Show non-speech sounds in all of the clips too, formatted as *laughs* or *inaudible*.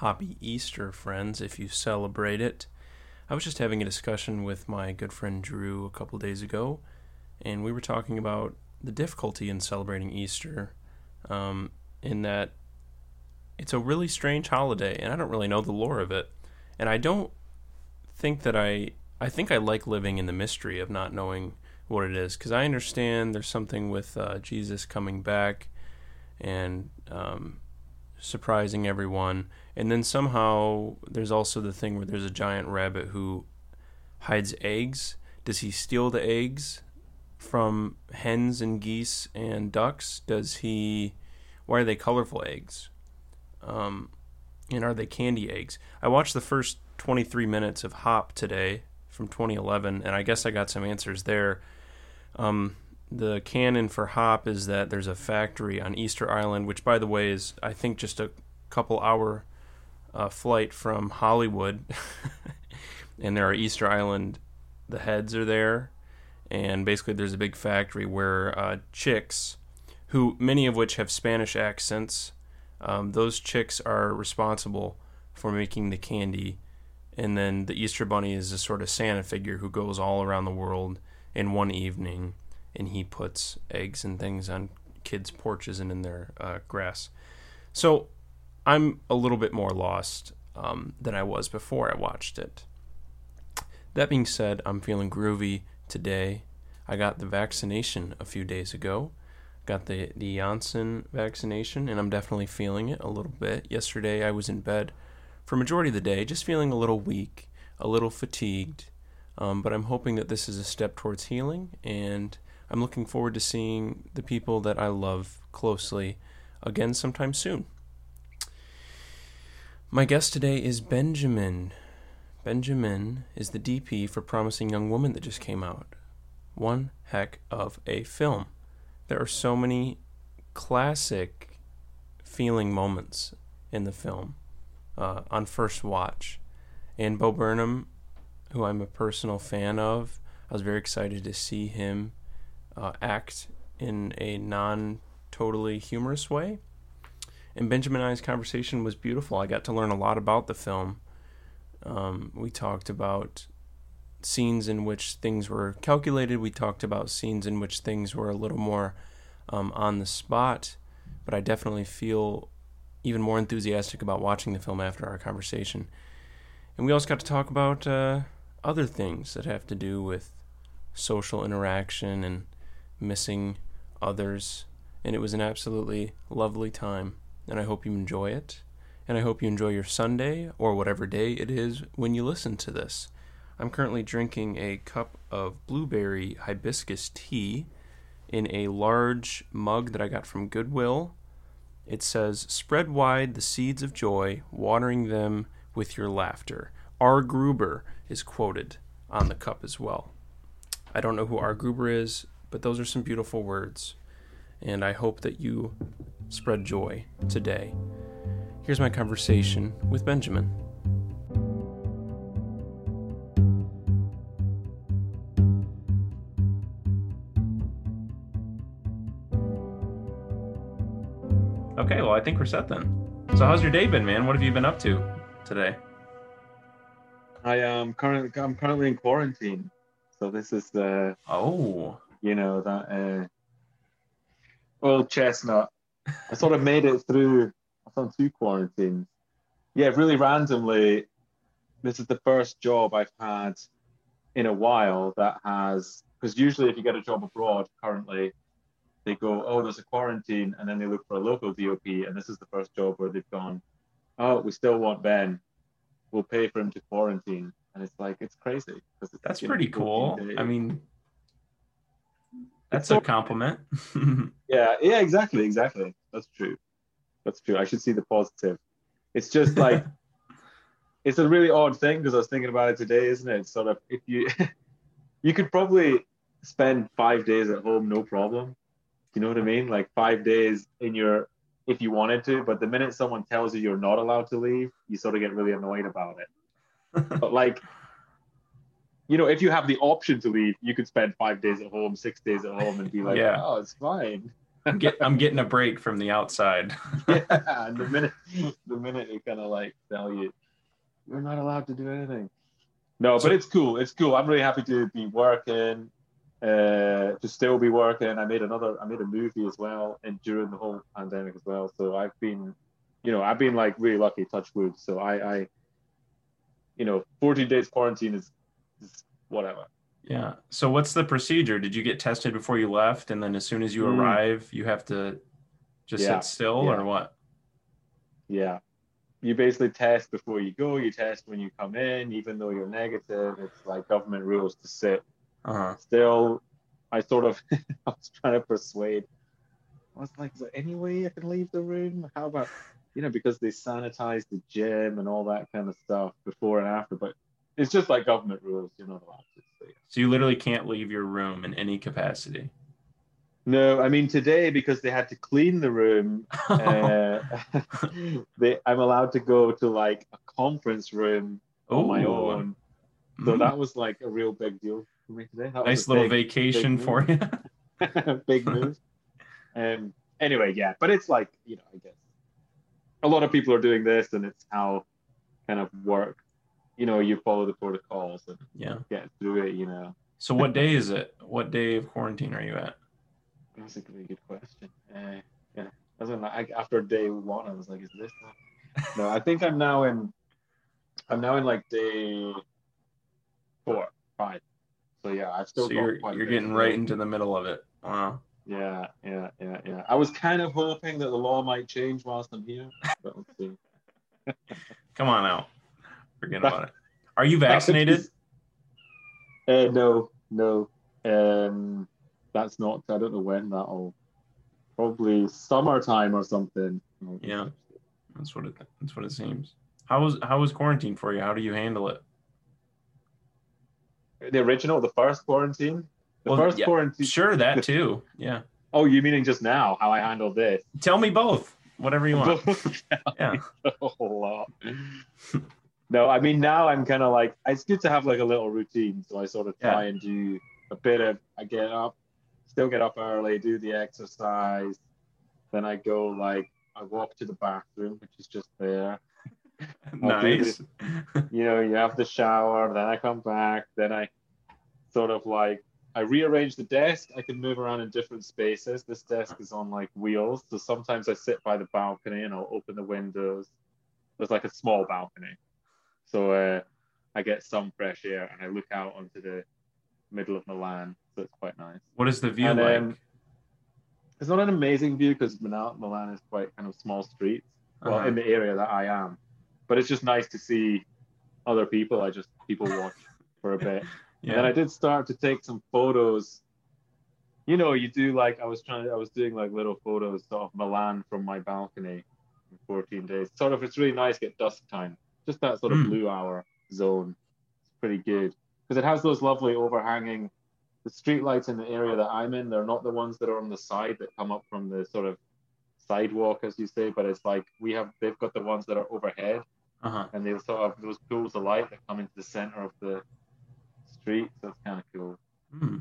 Happy Easter, friends, if you celebrate it. I was just having a discussion with my good friend Drew a couple days ago, and we were talking about the difficulty in celebrating Easter, um, in that it's a really strange holiday, and I don't really know the lore of it. And I don't think that I. I think I like living in the mystery of not knowing what it is, because I understand there's something with uh, Jesus coming back and um, surprising everyone. And then somehow there's also the thing where there's a giant rabbit who hides eggs. Does he steal the eggs from hens and geese and ducks? Does he? Why are they colorful eggs? Um, and are they candy eggs? I watched the first 23 minutes of Hop today from 2011, and I guess I got some answers there. Um, the canon for Hop is that there's a factory on Easter Island, which, by the way, is I think just a couple hour uh, flight from Hollywood, *laughs* and there are Easter Island. The heads are there, and basically there's a big factory where uh, chicks, who many of which have Spanish accents, um, those chicks are responsible for making the candy, and then the Easter Bunny is a sort of Santa figure who goes all around the world in one evening and he puts eggs and things on kids' porches and in their uh, grass. So I'm a little bit more lost um, than I was before I watched it. That being said, I'm feeling groovy today. I got the vaccination a few days ago. Got the, the Janssen vaccination, and I'm definitely feeling it a little bit. Yesterday, I was in bed for majority of the day, just feeling a little weak, a little fatigued. Um, but I'm hoping that this is a step towards healing, and I'm looking forward to seeing the people that I love closely again sometime soon. My guest today is Benjamin. Benjamin is the DP for Promising Young Woman that just came out. One heck of a film. There are so many classic feeling moments in the film uh, on first watch. And Bo Burnham, who I'm a personal fan of, I was very excited to see him uh, act in a non totally humorous way. And Benjamin and I's conversation was beautiful. I got to learn a lot about the film. Um, we talked about scenes in which things were calculated. We talked about scenes in which things were a little more um, on the spot. But I definitely feel even more enthusiastic about watching the film after our conversation. And we also got to talk about uh, other things that have to do with social interaction and missing others, and it was an absolutely lovely time. And I hope you enjoy it. And I hope you enjoy your Sunday or whatever day it is when you listen to this. I'm currently drinking a cup of blueberry hibiscus tea in a large mug that I got from Goodwill. It says, Spread wide the seeds of joy, watering them with your laughter. R. Gruber is quoted on the cup as well. I don't know who R. Gruber is. But those are some beautiful words, and I hope that you spread joy today. Here's my conversation with Benjamin. Okay, well, I think we're set then. So, how's your day been, man? What have you been up to today? I am currently I'm currently in quarantine, so this is the oh you know that uh, old chestnut. I sort of made it through. I've done two quarantines. Yeah, really randomly. This is the first job I've had in a while that has because usually if you get a job abroad currently, they go, oh, there's a quarantine, and then they look for a local DOP, and this is the first job where they've gone, oh, we still want Ben, we'll pay for him to quarantine, and it's like it's crazy. It's, That's pretty cool. I mean, that's a compliment. *laughs* yeah, yeah, exactly, exactly. That's true. That's true. I should see the positive. It's just *laughs* like it's a really odd thing because I was thinking about it today, isn't it? Sort of if you *laughs* you could probably spend five days at home, no problem. You know what I mean? Like five days in your if you wanted to, but the minute someone tells you you're not allowed to leave, you sort of get really annoyed about it. but like you know, if you have the option to leave, you could spend five days at home, six days at home, and be like, yeah. oh, it's fine. I'm, get, I'm getting a break from the outside. *laughs* yeah, *laughs* and the minute the minute they kind of like tell you you're not allowed to do anything. No, but it's cool. It's cool. I'm really happy to be working, uh, to still be working. I made another. I made a movie as well, and during the whole pandemic as well. So I've been, you know, I've been like really lucky. Touch wood. So I, I you know, 14 days quarantine is whatever. Yeah. So what's the procedure? Did you get tested before you left, and then as soon as you Mm. arrive, you have to just Yeah. sit still, Yeah. or what? Yeah. You basically test before you go. You test when you come in, even though you're negative. It's like government rules to sit Uh huh. still. I sort of *laughs* I was trying to persuade. I was like, is there any way I can leave the room? How about you know, because they sanitize the gym and all that kind of stuff before and after, but it's just like government rules, you're not allowed to stay. So you literally can't leave your room in any capacity. No, I mean today because they had to clean the room *laughs* uh, *laughs* they, I'm allowed to go to like a conference room on my Ooh. own. So Mm. that was like a real big deal for me today. That nice little big, vacation big for you. *laughs* big move. Um. Anyway, yeah, but it's like you know, I guess a lot of people are doing this, and it's how kind of work. You know, you follow the protocols and yeah. get through it. You know, So what day is it? What day of quarantine are you at? that's a really good question. Uh, yeah, I was like, after day one, I was like, is this? No, I think I'm now in. I'm now in like day four, five. So yeah, I've still So got you're quite you're getting right into the middle of it. Wow. Yeah, yeah, yeah, yeah. I was kind of hoping that the law might change whilst I'm here, but let's see. *laughs* Come on out. Forget about it. Are you vaccinated? Uh, no, no. Um, that's not. I don't know when that'll. Probably summertime or something. Yeah. That's what it that's what it seems. How was how was quarantine for you? How do you handle it? The original, the first quarantine. The Well, first yeah, quarantine. Sure, that *laughs* too. Yeah. Oh, you meaning just now? How I handled this? Tell me both. Whatever you want. *laughs* Yeah. *laughs* a whole lot. No, I mean now I'm kind of like it's good to have like a little routine. So I sort of try and do a bit of I get up, still get up early, do the exercise, then I go like I walk to the bathroom, which is just there. *laughs* Nice. You know, you have the shower, then I come back, then I sort of like I rearrange the desk. I can move around in different spaces. This desk is on like wheels, so sometimes I sit by the balcony and I'll open the windows. There's like a small balcony, so uh, I get some fresh air and I look out onto the middle of Milan, so it's quite nice. What is the view And, like? um, It's not an amazing view because Milan, Milan is quite kind of small streets. Well, Uh-huh. in the area that I am, but it's just nice to see other people. I just people watch for a bit. *laughs* And then I did start to take some photos. You know, you do like I was trying. I was doing like little photos of Milan from my balcony in 14 days. Sort of, it's really nice. Get dusk time, just that sort of Mm. blue hour zone. It's pretty good because it has those lovely overhanging. The street lights in the area that I'm in, they're not the ones that are on the side that come up from the sort of sidewalk, as you say, but it's like we have. They've got the ones that are overhead Uh-huh. and they sort of those pools of light that come into the center of the street. So it's kind of cool. Hmm.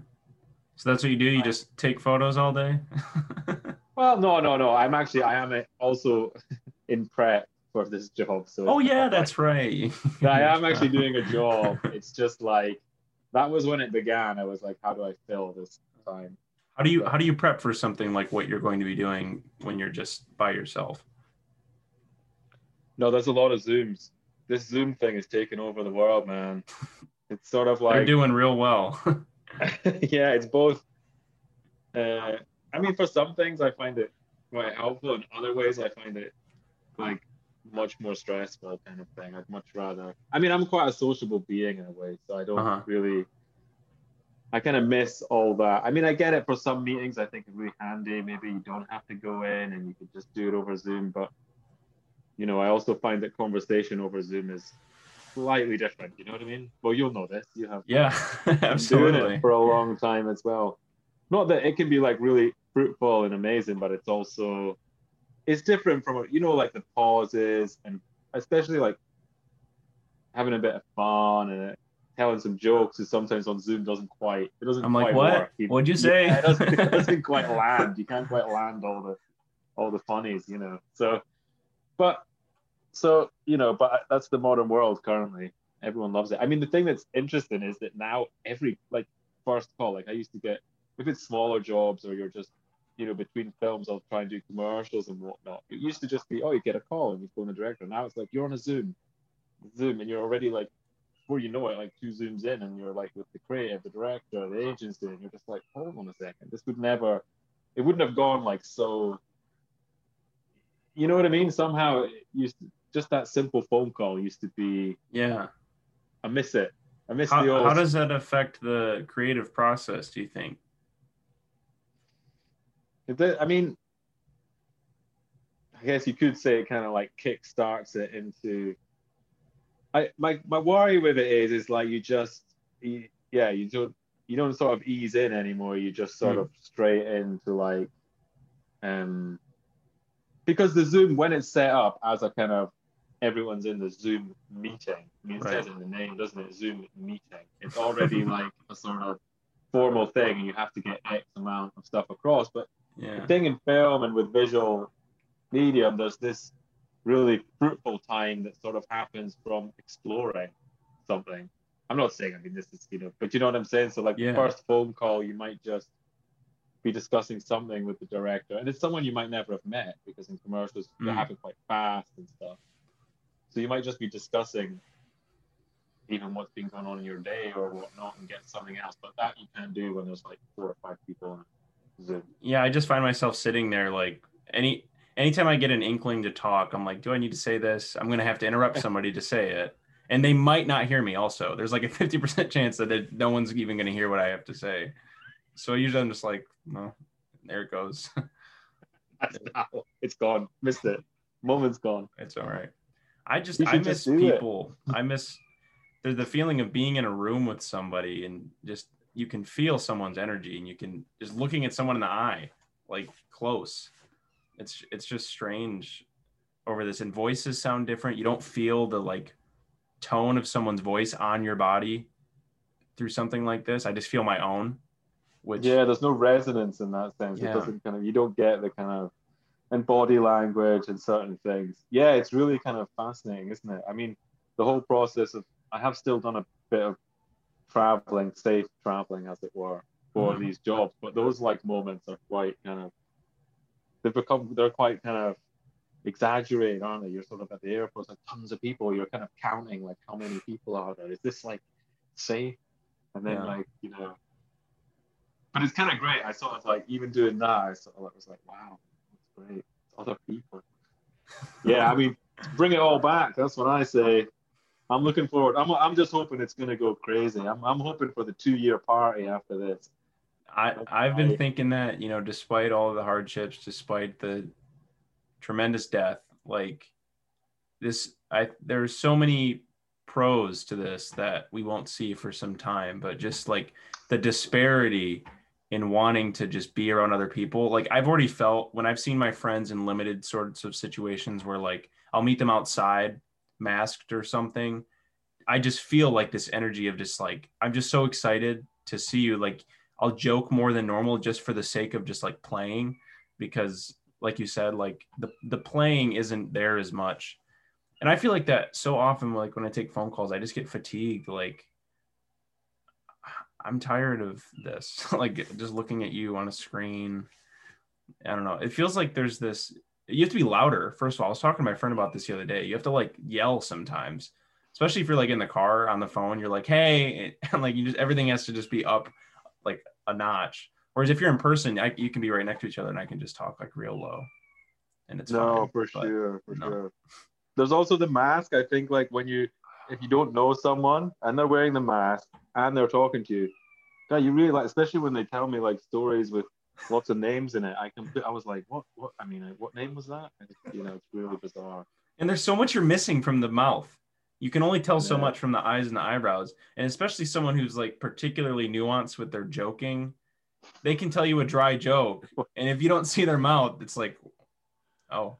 So that's what you do? You just take photos all day? *laughs* Well, no, no, no. I'm actually I am also *laughs* in prep for this job. So oh yeah, that's right. *laughs* I am actually doing a job. It's just like that was when it began. I was like, how do I fill this time? How do you how do you prep for something like what you're going to be doing when you're just by yourself? No, there's a lot of zooms. This Zoom thing is taking over the world, man. *laughs* It's sort of like They're doing real well. *laughs* yeah, it's both. Uh, I mean, for some things, I find it quite helpful. In other ways, I find it like much more stressful kind of thing. I'd much rather. I mean, I'm quite a sociable being in a way, so I don't Uh-huh. really. I kind of miss all that. I mean, I get it for some meetings. I think it's really handy. Maybe you don't have to go in and you could just do it over Zoom. But you know, I also find that conversation over Zoom is slightly different. You know what I mean? Well, you'll know this. You have yeah, *laughs* been doing absolutely. it for a long time as well. Not that it can be like really fruitful and amazing, but it's also it's different from you know like the pauses and especially like having a bit of fun and uh, telling some jokes, is sometimes on Zoom doesn't quite. It doesn't. I'm like, what? Work. You- What'd you say? Yeah, it, doesn't, it *laughs* doesn't quite land. You can't quite land all the all the funnies, you know. So, but so you know, but uh, that's the modern world currently. Everyone loves it. I mean, the thing that's interesting is that now every like first call, like I used to get if it's smaller jobs or you're just you know between films, I'll try and do commercials and whatnot. It used to just be oh, you get a call and you phone the director. Now it's like you're on a Zoom, Zoom, and you're already like before you know it, like two zooms in, and you're like with the creative, the director, the agency, and you're just like, hold on a second, this would never, it wouldn't have gone like so. You know what I mean? Somehow, it used to, just that simple phone call used to be. Yeah. I miss it. I miss How, the old. how does that affect the creative process? Do you think? Did- I mean, I guess you could say it kind of like kick starts it into. I my my worry with it is is like you just you, yeah you don't you don't sort of ease in anymore. You just sort Hmm. of straight into like, um, because the Zoom when it's set up as a kind of everyone's in the Zoom meeting. I mean, it says in the name, doesn't it? Zoom meeting. It's already *laughs* like a sort of formal thing, and you have to get X amount of stuff across. But Yeah. the thing in film and with visual medium, there's this really fruitful time that sort of happens from exploring something. I'm not saying, I mean, this is, you know, but you know what I'm saying? So, like, Yeah. the first phone call, you might just be discussing something with the director, and it's someone you might never have met because in commercials, they Mm. happen quite fast and stuff. So, you might just be discussing even what's been going on in your day or whatnot and get something else. But that you can't do when there's like four or five people Zoom. yeah i just find myself sitting there like any anytime i get an inkling to talk i'm like do i need to say this i'm going to have to interrupt *laughs* somebody to say it and they might not hear me also there's like a 50% chance that it, no one's even going to hear what i have to say so usually i'm just like no there it goes. *laughs* It's gone. Missed it. Moment's gone. it's all right i just i miss just people i miss there's the feeling of being in a room with somebody and just you can feel someone's energy and you can just looking at someone in the eye like close it's it's just strange over this and voices sound different you don't feel the like tone of someone's voice on your body through something like this i just feel my own which Yeah, there's no resonance in that sense. Yeah. It doesn't kind of you don't get the kind of and body language and certain things. Yeah, it's really kind of fascinating, isn't it? I mean, the whole process of I have still done a bit of traveling, safe traveling as it were, for Mhm. these jobs, but those like moments are quite kind of they've become they're quite kind of exaggerated, aren't they? You're sort of at the airport, like tons of people. You're kind of counting like how many people are there. Is this like safe? And then Yeah. like you know, but it's kind of great. I sort of like even doing that, I sort of was like, wow, that's great. It's other people. *laughs* yeah, I mean, bring it all back. That's what I say. I'm looking forward. I'm, I'm just hoping it's gonna go crazy. I'm, I'm hoping for the two year party after this. I, I've been thinking that, you know, despite all the hardships, despite the tremendous death, like this, I there's so many pros to this that we won't see for some time, but just like the disparity in wanting to just be around other people. Like I've already felt when I've seen my friends in limited sorts of situations where like I'll meet them outside masked or something. I just feel like this energy of just like I'm just so excited to see you like I'll joke more than normal just for the sake of just like playing because like you said like the the playing isn't there as much. And I feel like that so often like when I take phone calls I just get fatigued like I'm tired of this *laughs* like just looking at you on a screen. I don't know. It feels like there's this you have to be louder. First of all, I was talking to my friend about this the other day. You have to like yell sometimes, especially if you're like in the car on the phone. You're like, "Hey," *laughs* and like you just everything has to just be up like a notch. Whereas if you're in person, I, you can be right next to each other and I can just talk like real low, and it's no, fine. for sure, for no. sure. There's also the mask. I think like when you if you don't know someone and they're wearing the mask and they're talking to you, God, you really like, especially when they tell me like stories with lots of names in it. I can, I was like, what, what? I mean, what name was that? And, you know, it's really bizarre. And there's so much you're missing from the mouth. You can only tell so much from the eyes and the eyebrows. And especially someone who's like particularly nuanced with their joking, they can tell you a dry joke. *laughs* And if you don't see their mouth, it's like, oh,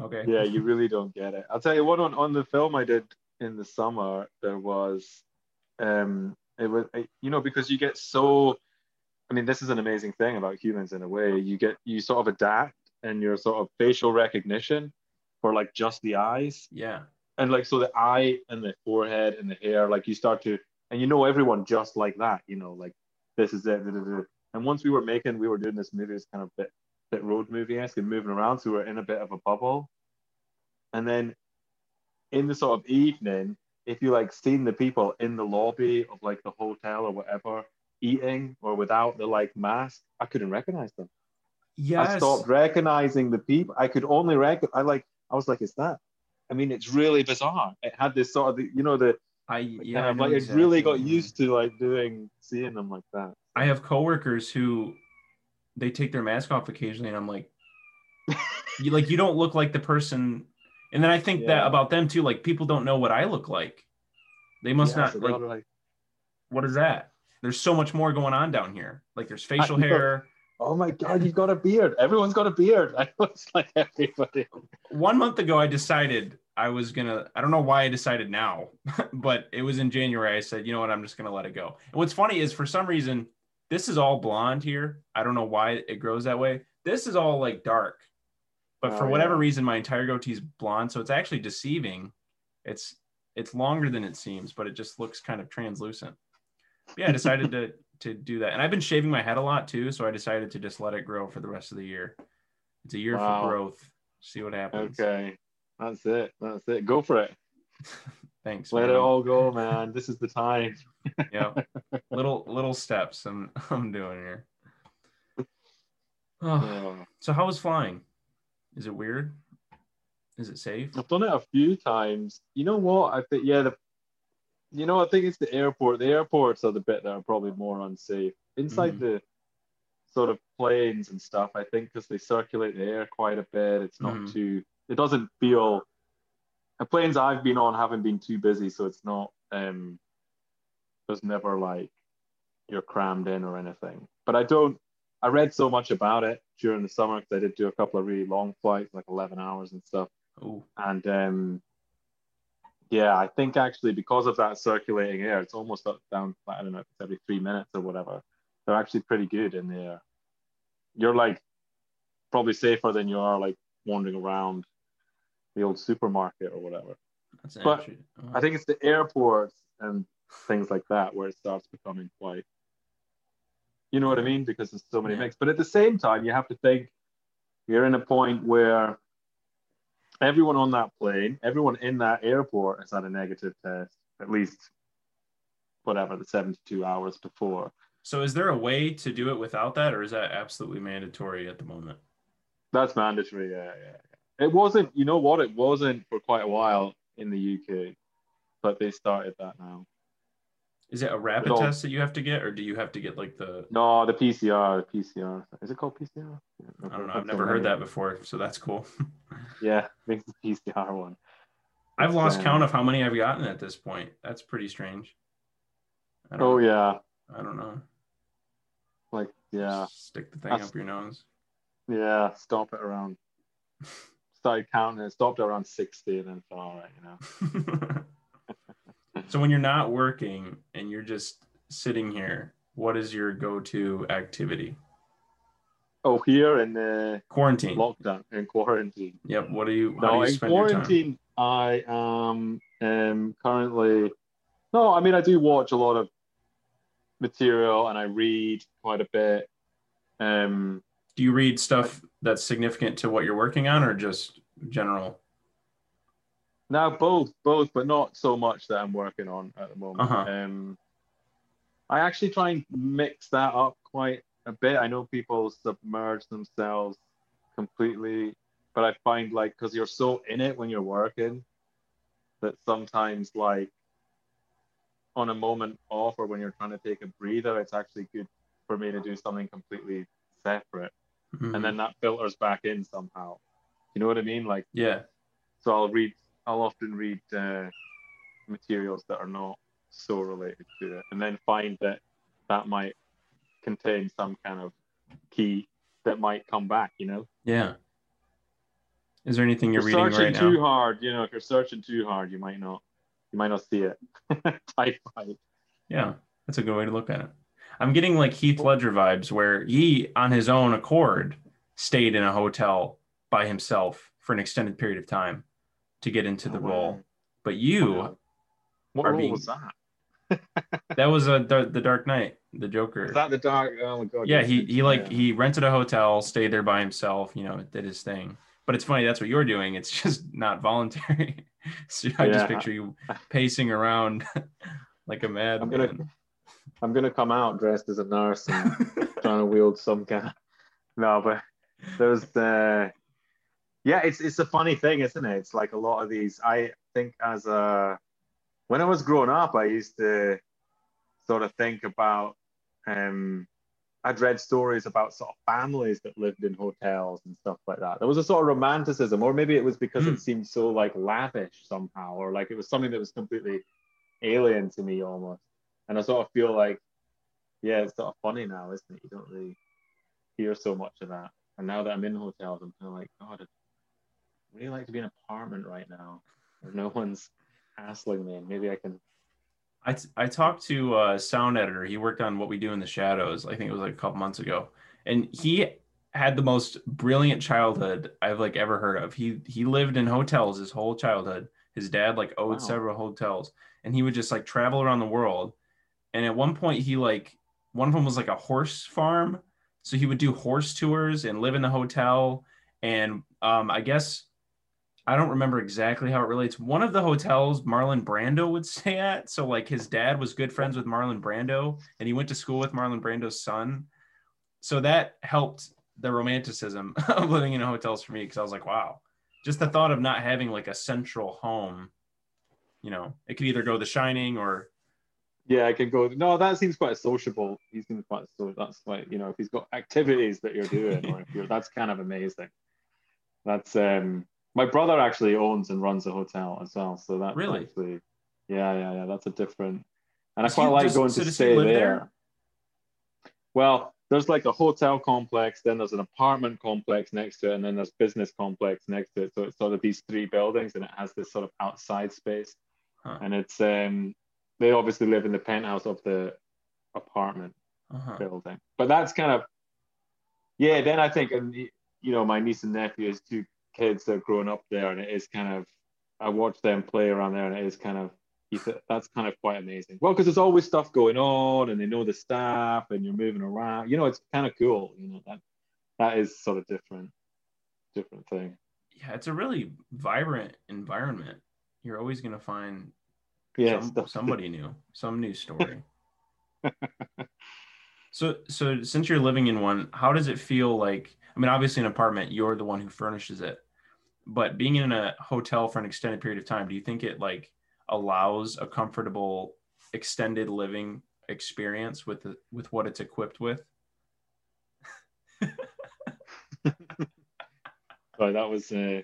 okay. Yeah, you *laughs* really don't get it. I'll tell you what. On on the film I did in the summer, there was um, it was you know because you get so. I mean, this is an amazing thing about humans in a way. You get you sort of adapt and your sort of facial recognition for like just the eyes Yeah. and like so the eye and the forehead and the hair like you start to and you know everyone just like that you know like this is it da, da, da. and once we were making we were doing this movie it's kind of bit bit road movie esque and moving around so we we're in a bit of a bubble and then in the sort of evening if you like seen the people in the lobby of like the hotel or whatever eating or without the like mask i couldn't recognize them Yes. I stopped recognizing the people. I could only recognize. I like. I was like, "Is that?" I mean, it's really bizarre. It had this sort of, you know, the I yeah, yeah. I kind of know like exactly it really got used to like doing seeing them like that. I have coworkers who they take their mask off occasionally, and I'm like, you like you don't look like the person. And then I think that about them too. Like people don't know what I look like. They must Yeah, not so like. like, What is that? There's so much more going on down here. Like there's facial hair. oh my god, you've got a beard. Everyone's got a beard. *laughs* I was like everybody. One month ago, I decided I was gonna. I don't know why I decided now, *laughs* but it was in January. I said, you know what, I'm just gonna let it go. And what's funny is for some reason, this is all blonde here. I don't know why it grows that way. This is all like dark, but for Oh, whatever yeah. reason, my entire goatee is blonde. So it's actually deceiving. It's it's longer than it seems, but it just looks kind of translucent. Yeah, I decided to to do that, and I've been shaving my head a lot too. So I decided to just let it grow for the rest of the year. It's a year Wow. for growth. See what happens. Okay, that's it. That's it. Go for it. *laughs* Thanks. Let man. it all go, man. This is the time. *laughs* yeah. *laughs* Little little steps I'm I'm doing here. Oh, *sighs* Yeah. so how was flying? Is it weird? Is it safe? I've done it a few times. You know what? I think yeah, the you know I think it's the airport. The airports are the bit that are probably more unsafe. Inside Mhm. the sort of planes and stuff, I think because they circulate the air quite a bit, it's not Mhm. too. It doesn't feel. The planes I've been on haven't been too busy, so it's not. um There's never like you're crammed in or anything. But I don't. I read so much about it during the summer because I did do a couple of really long flights, like 11 hours and stuff. Oh, And um, yeah, I think actually because of that circulating air, it's almost up down. I don't know it's every three minutes or whatever. They're actually pretty good in the air. You're like probably safer than you are like wandering around the old supermarket or whatever. that's But oh. I think it's the airports and things like that where it starts becoming quite. You know what I mean? Because there's so many Yeah. mix. But at the same time, you have to think you're in a point where everyone on that plane, everyone in that airport has had a negative test, at least whatever, the 72 hours before. So is there a way to do it without that, or is that absolutely mandatory at the moment? That's mandatory. Yeah, yeah. yeah. It wasn't, you know what? It wasn't for quite a while in the UK, but they started that now. Is it a rapid test that you have to get, or do you have to get like the? No, the PCR, the PCR. Is it called PCR? I don't know. I've never heard that before, so that's cool. *laughs* Yeah, *laughs* it's the PCR one. I've lost count of how many I've gotten at this point. That's pretty strange. Oh yeah, I don't know. like yeah, Stick the thing That's- up your nose. yeah. Stop it around. *laughs* Started counting it. Stopped around sixty, and then thought, all right, you know. So when you're not working and you're just sitting here, what is your go-to activity? Oh, here in the Quarantine. lockdown in quarantine. Yep. What do you? How do No, you in quarantine, I am um, currently. No, I mean I do watch a lot of material and I read quite a bit. Um, Do you read stuff that's significant to what you're working on, or just general? Now both, both, but not so much that I'm working on at the moment. Uh-huh. Um, I actually try and mix that up quite a bit. I know people submerge themselves completely, but I find like because you're so in it when you're working that sometimes like on a moment off or when you're trying to take a breather, it's actually good for me to do something completely separate, Mhm. and then that filters back in somehow. You know what I mean? Like yeah. so, I'll read. I'll often read uh, materials that are not so related to it, and then find that that might contain some kind of key that might come back. You know, Yeah. Is there anything you're you're reading searching right too now? hard, you know, if you're searching too hard, you might not, you might not see it. *laughs* Type right. Yeah, that's a good way to look at it. I'm getting like Heath Ledger vibes where he, on his own accord, stayed in a hotel by himself for an extended period of time to get into the Oh, wow. role. But you, Wow. What role being- was that? *laughs* that was a the Dark Knight, the Joker. Was that the dark? Oh my god. yeah, he he like yeah. he rented a hotel, stayed there by himself, you know, did his thing. But it's funny, that's what you're doing. It's *laughs* just not voluntary. *laughs* so I just picture you pacing around like a I'm madman. gonna I'm gonna come out dressed as a nurse and trying to wield some kind. Of... No, but there's the uh, yeah, it's it's a funny thing, isn't it? It's like a lot of these. I think as a when I was growing up, I used to sort of think about um I'd read stories about sort of families that lived in hotels and stuff like that. There was a sort of romanticism, or maybe it was because Hmm. it seemed so like lavish somehow, or like it was something that was completely alien to me almost. And I sort of feel like, yeah, it's sort of funny now, isn't it? You don't really hear so much of that. And now that I'm in hotels, I'm kind of like, God, really like to be in an apartment right now where no one's hassling me. And maybe I can. I, I talked to a sound editor. He worked on What We Do in the Shadows. I think it was like a couple months ago, and he had the most brilliant childhood I've like ever heard of. He he lived in hotels his whole childhood. His dad like owed Wow. several hotels, and he would just like travel around the world. And at one point, he like one of them was like a horse farm, so he would do horse tours and live in the hotel. And um, I guess I don't remember exactly how it relates. One of the hotels Marlon Brando would *laughs* stay at. So like his dad was good friends with Marlon Brando and he went to school with Marlon Brando's son. So that helped the romanticism *laughs* of living in hotels for me because I was like, wow, just the thought of not having like a central home, you know, it could either go The Shining or Yeah, I can go. No, that seems quite sociable. He seems quite so. That's like you know, if he's got activities that you're doing, or if you're, that's kind of amazing. That's um, my brother actually owns and runs a hotel as well. So that's Really? actually, yeah, yeah, yeah. That's a different, and I quite like does- going so to stay there. there? Well, there's like a hotel complex, then there's an apartment complex next to it, and then there's business complex next to it. So it's sort of these three buildings, and it has this sort of outside space. Huh. And it's um, they obviously live in the penthouse of the apartment uh-huh. building. But that's kind of, yeah. Then I think, and you know, my niece and nephew is two kids that are growing up there, and it is kind of, I watch them play around there, and it is kind of, that's kind of quite amazing. Well, because there's always stuff going on, and they know the staff, and you're moving around. You know, it's kind of cool. You know that that is sort of different, different thing. Yeah, it's a really vibrant environment. You're always going to find Yeah, some- somebody new, some new story. *laughs* so, so since you're living in one, how does it feel like? I mean, obviously, an apartment, you're the one who furnishes it, but being in a hotel for an extended period of time, do you think it like allows a comfortable extended living experience with the, with what it's equipped with? *laughs* Sorry, that was. Uh...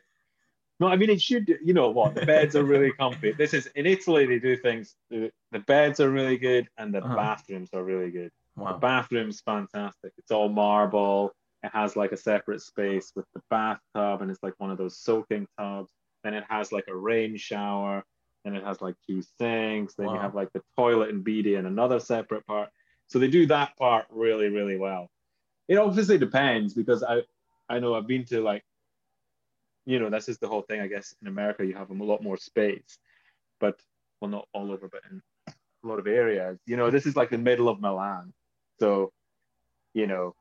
No, I mean it should. You know what? The beds are really comfy. This is in Italy. They do things. The, the beds are really good, and the Uh-huh. bathrooms are really good. The bathroom's fantastic. It's all marble. It has like a separate space with the bathtub, and it's like one of those soaking tubs. Then it has like a rain shower. Then it has like two sinks. Then you have like the toilet and BD in another separate part. So they do that part really, really well. It obviously depends because I, I know I've been to like, you know, this is the whole thing. I guess in America you have a lot more space, but well, not all over, but in a lot of areas. You know, this is like the middle of Milan, so you know,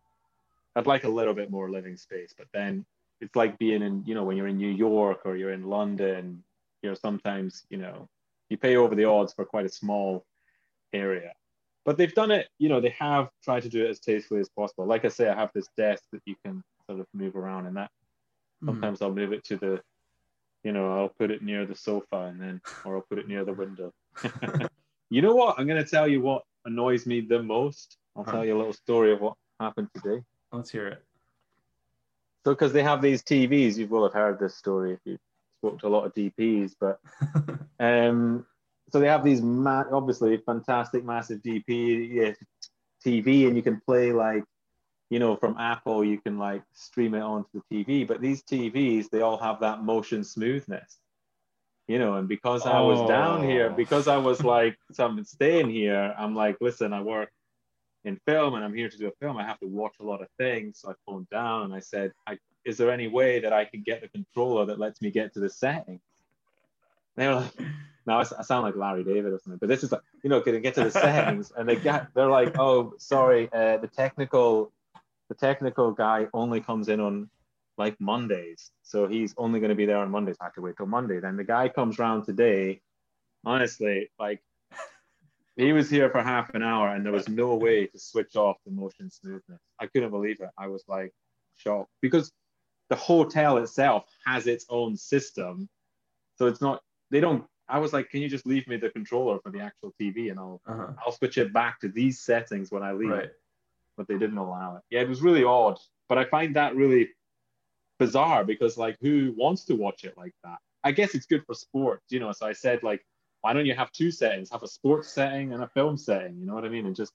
I'd like a little bit more living space. But then it's like being in, you know, when you're in New York or you're in London, you know, sometimes you know you pay over the odds for quite a small area. But they've done it, you know, they have tried to do it as tastefully as possible. Like I say, I have this desk that you can sort of move around, and that Hmm. sometimes I'll move it to the, you know, I'll put it near the sofa and then, or I'll put it near the window. *laughs* you know what? I'm going to tell you what annoys me the most. I'll tell you a little story of what happened today. Let's hear it. So, because they have these TVs, you will have heard this story if you spoke to a lot of DPs, but *laughs* um, so they have these ma- obviously fantastic, massive DP yeah, TV, and you can play like, you know, from Apple, you can like stream it onto the TV. But these TVs, they all have that motion smoothness. you know, and because I was down here, Oh. because I was like, so I'm staying here, I'm like, listen, I work in film and I'm here to do a film. I have to watch a lot of things. So I phoned down and I said, I, is there any way that I can get the controller that lets me get to the settings? They were like, *laughs* now I sound like Larry David or something, but this is like, you know, I get to the settings? And they got, they're like, oh, sorry, uh, the technical, the technical guy only comes in on like Mondays. So he's only going to be there on Mondays. I have to wait till Monday. Then the guy comes round today. Honestly, like he was here for half an hour and there was no way to switch off the motion smoothness. I couldn't believe it. I was like shocked because the hotel itself has its own system. So it's not, they don't, I was like, can you just leave me the controller for the actual TV and I'll, Uh-huh. I'll switch it back to these settings when I leave Right. but they didn't allow it. Yeah, it was really odd. But I find that really bizarre because like who wants to watch it like that? I guess it's good for sport, you know. So I said like, why don't you have two settings? Have a sports setting and a film setting, you know what I mean? And just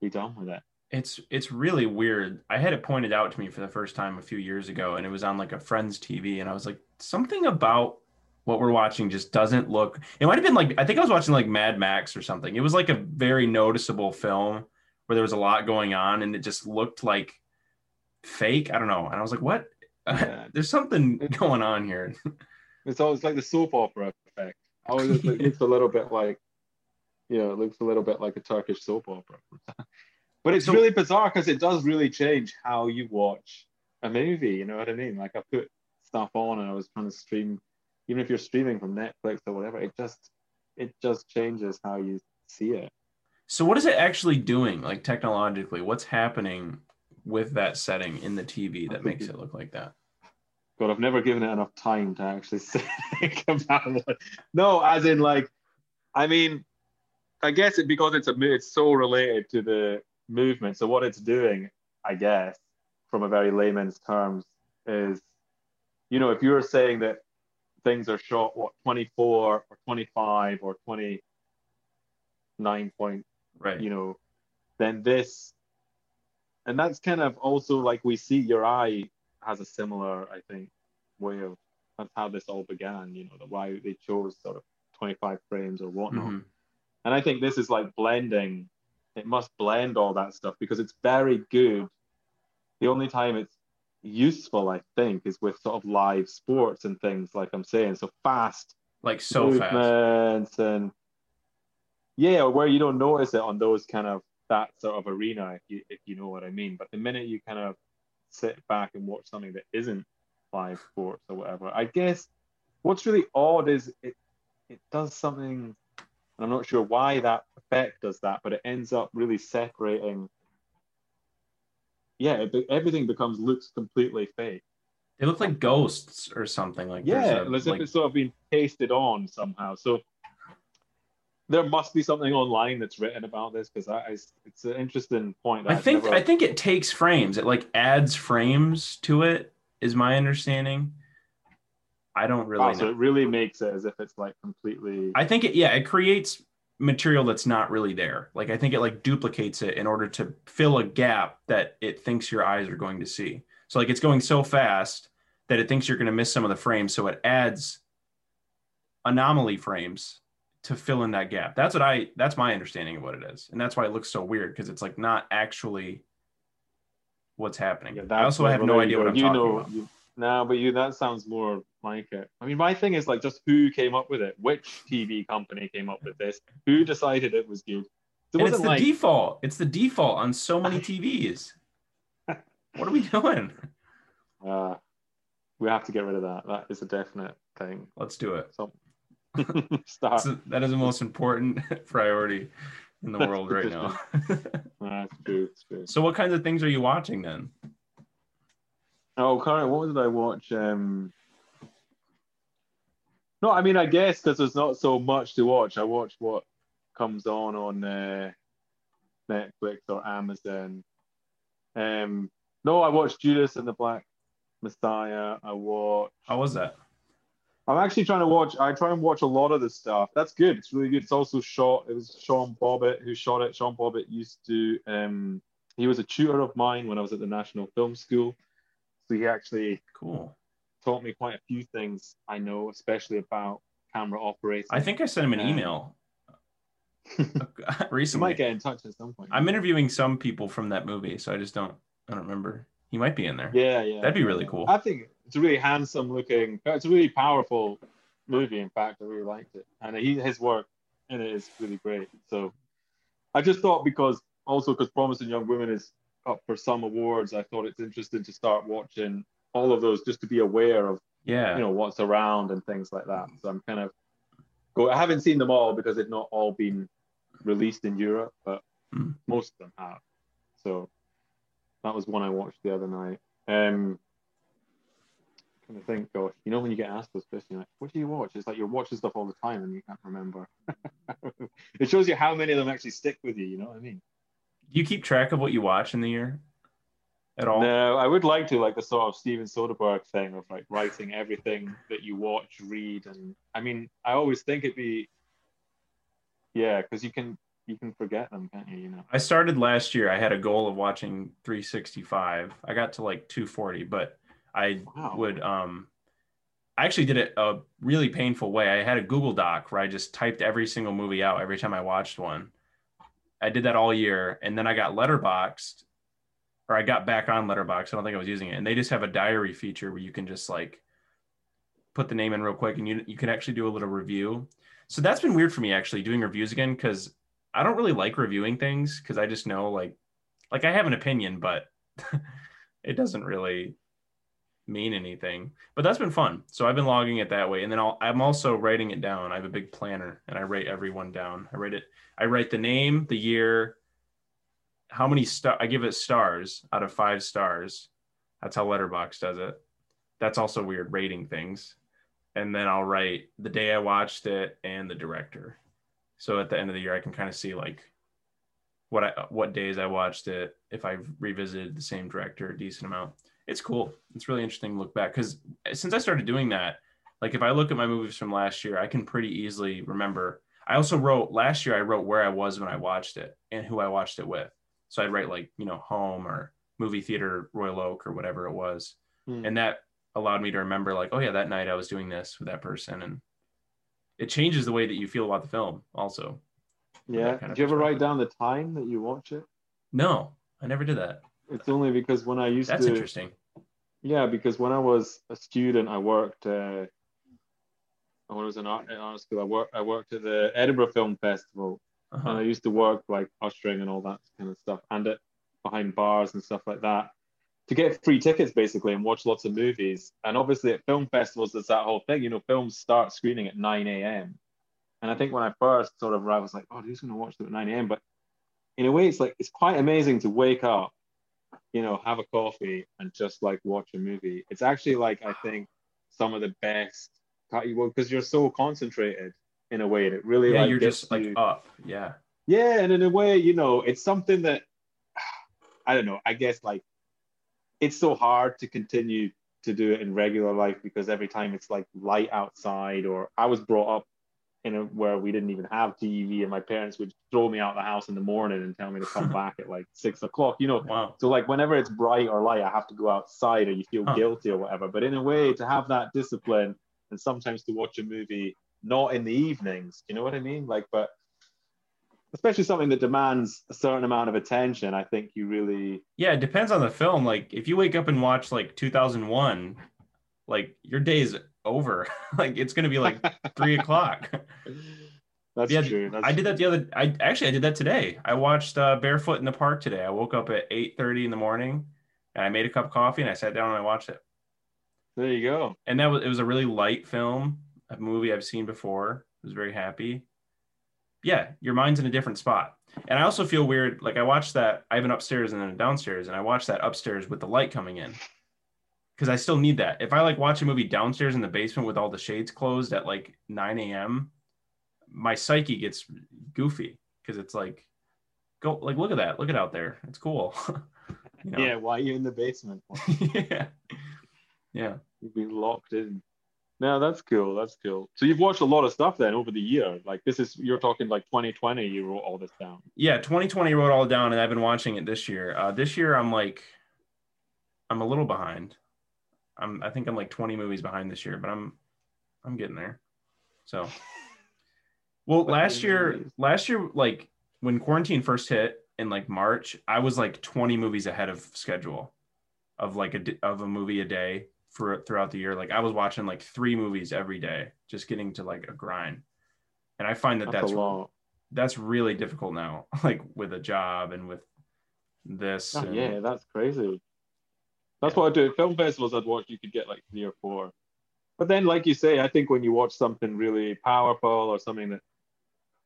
be done with it. It's it's really weird. I had it pointed out to me for the first time a few years ago, and it was on like a friend's TV, and I was like, something about what we're watching just doesn't look. It might have been like I think I was watching like Mad Max or something. It was like a very noticeable film where there was a lot going on, and it just looked like fake. I don't know, and I was like, what? Yeah. *laughs* There's something *laughs* going on here. It's always like the soap opera effect. Always it looks a little bit like, you know, it looks a little bit like a Turkish soap opera. but it's So- really bizarre because it does really change how you watch a movie. You know what I mean? Like I put stuff on and I was trying to stream, even if you're streaming from Netflix or whatever, it just it just changes how you see it. So what is it actually doing, like technologically? What's happening with that setting in the TV that makes it- it look like that? God, I've never given it enough time to actually *laughs* think about what. No, as in like, I mean, I guess it because it's a it's so related to the movement. So what it's doing, I guess, from a very layman's terms, is, you know, if you're saying that things are shot what 24 or 25 or 29 point Right. you know, then this, and that's kind of also like we see your eye has a similar, I think, way of that's how this all began. You know, the why they chose sort of 25 frames or whatnot. Mhm. And I think this is like blending. It must blend all that stuff because it's very good. The only time it's useful, I think, is with sort of live sports and things like I'm saying. So fast Like so fast. movements and yeah, where you don't notice it on those kind of that sort of arena, if you if you know what I mean. But the minute you kind of sit back and watch something that isn't live sports or whatever, I guess what's really odd is it it does something, and I'm not sure why that effect does that, but it ends up really separating. Yeah, it, everything becomes looks completely fake. They look like ghosts or something. Like Yeah, a- as like- if it's sort of been pasted on somehow. So there must be something online that's written about this because I, I- it's an interesting point. I I've think never- I think it takes frames. It like adds frames to it. Is my understanding. I don't really know. so it really makes it as if it's like completely. I think it yeah, it creates material that's not really there. Like I think it like duplicates it in order to fill a gap that it thinks your eyes are going to see. So like it's going so fast that it thinks you're going to miss some of the frames, so it adds anomaly frames to fill in that gap. That's what I that's my understanding of what it is. And that's why it looks so weird because it's like not actually what's happening. Yeah, I also have no idea what. I'm you talking know, about. You, no, but you that sounds more like it. I mean, my thing is like just who came up with it? Which TV company came up with this? Who decided it was good? It And it's the like default. It's the default on so many *laughs* TVs. *laughs* what are we doing? uh, we have to get rid of that. That is a definite thing. Let's do it. So start. *laughs* That's, that is the most important *laughs* priority in the world right now. *laughs* That's true. It's true. so, what kinds of things are you watching then? Oh, current. What did I watch? Um, no, I mean, I guess because there's not so much to watch. I watch what comes on on uh, Netflix or Amazon. Um, no, I watched Judas and the Black Messiah. I watched. How was that? I'm actually trying to watch. I try and watch a lot of the stuff. That's good. It's really good. It's also shot. It was Sean Bobbitt who shot it. Sean Bobbitt used to. Um, he was a tutor of mine when I was at the National Film School. So he actually Cool. taught me quite a few things I know, especially about camera operating. I think I sent him an Um, email you *laughs* recently. might get in touch at some point. I'm interviewing some people from that movie, so I just don't I don't remember. He might be in there. Yeah, yeah. That'd be really cool. I think it's a really handsome looking. It's a really powerful movie. In fact, I really liked it, and he his work in it is really great. So, I just thought because also because Promising Young Women is up for some awards, I thought it's interesting to start watching all of those just to be aware of Yeah. you know what's around and things like that. So I'm kind of go. I haven't seen them all because they've not all been released in Europe, but Hmm. most of them have. So that was one I watched the other night. Um, kind of think, gosh, you know when you get asked those questions, you're like, what do you watch? It's like you're watching stuff all the time and you can't remember. *laughs* it shows you how many of them actually stick with you. You know what I mean? Do you keep track of what you watch in the year at all? No, I would like to like the sort of Steven Soderbergh thing of like writing everything that you watch, read, and I mean, I always think it'd be, yeah, because you can you can forget them, can't you? You know. I started last year. I had a goal of watching 365. I got to like 240, but I Wow. would um I actually did it a really painful way. I had a Google Doc where I just typed every single movie out every time I watched one. I did that all year and then I got Letterboxd or I got back on letterbox. I don't think I was using it. And they just have a diary feature where you can just like put the name in real quick and you you can actually do a little review. So that's been weird for me actually doing reviews again cuz I don't really like reviewing things cuz I just know like like I have an opinion but *laughs* it doesn't really mean anything. But that's been fun. So I've been logging it that way, and then I'll, I'm also writing it down. I have a big planner, and I write everyone down. I write it. I write the name, the year, how many star. I give it stars out of five stars. That's how Letterbox does it. That's also weird rating things. And then I'll write the day I watched it and the director. So at the end of the year, I can kind of see like what I what days I watched it, if I've revisited the same director a decent amount it's cool. It's really interesting to look back because since I started doing that, like if I look at my movies from last year, I can pretty easily remember. I also wrote last year. I wrote where I was when I watched it and who I watched it with. So I'd write like you know home or movie theater Royal Oak or whatever it was, Hmm. and that allowed me to remember like oh yeah that night I was doing this with that person and it changes the way that you feel about the film also. yeah. kind of Did you ever write down the time that you watch it? No, I never did that. It's only because when I used That's to. interesting. Yeah, because when I was a student, I worked. Uh, when I was in art, in art school, I worked. I worked at the Edinburgh Film Festival, and I Uh-huh. used to work like ushering and all that kind of stuff, and at, behind bars and stuff like that, to get free tickets basically and watch lots of movies. And obviously at film festivals, there's that whole thing. You know, films start screening at 9 a.m. And I think when I first sort of arrived, I was like, oh, who's going to watch them at 9 a.m.? But in a way, it's like it's quite amazing to wake up, you know, have a coffee and just like watch a movie. It's actually like I think some of the best because you're so concentrated in a way, and it really Yeah, like you're just like you- up. Yeah. yeah, and in a way, you know, it's something that I don't know. I guess like it's so hard to continue to do it in regular life because every time it's like light outside, or I was brought up in a where we didn't even have TV, and my parents would throw me out of the house in the morning and tell me to come *laughs* back at like six o'clock. You know, Wow. so like whenever it's bright or light, I have to go outside, or you feel Huh. guilty or whatever. But in a way, to have that discipline and sometimes to watch a movie not in the evenings, you know what I mean? Like, but especially something that demands a certain amount of attention, I think you really Yeah, it depends on the film. Like if you wake up and watch like 2001, like your day's over. *laughs* like it's gonna be like three *laughs* o'clock. that's Yeah, true. That's I did that the other. I actually I did that today. I watched uh, Barefoot in the Park today. I woke up at 8:30 in the morning, and I made a cup of coffee and I sat down and I watched it. There you go. And that was it was a really light film, a movie I've seen before. I was very happy. Yeah, your mind's in a different spot. And I also feel weird. Like I watched that. I have an upstairs and then a downstairs, and I watched that upstairs with the light coming in. Because I still need that. If I like watch a movie downstairs in the basement with all the shades closed at like 9 a.m., my psyche gets goofy because it's like, go like look at that, look at out there, it's cool. *laughs* you know? Yeah, why are you in the basement? *laughs* yeah, yeah. You've been locked in. No, that's cool. That's cool. So you've watched a lot of stuff then over the year. Like this is you're talking like 2020. You wrote all this down. Yeah, 2020 wrote all down, and I've been watching it this year. Uh, this year, I'm like, I'm a little behind. I'm I think I'm like 20 movies behind this year, but I'm I'm getting there. So well last year movies? last year like when quarantine first hit in like March, I was like 20 movies ahead of schedule of like a of a movie a day for throughout the year. Like I was watching like three movies every day, just getting to like a grind. And I find that That's, that's a lot. that's really difficult now, *laughs* like with a job and with this. Oh, and- yeah, that's crazy. That's what I do. Film festivals, I'd watch, you could get like three or four. But then, like you say, I think when you watch something really powerful or something that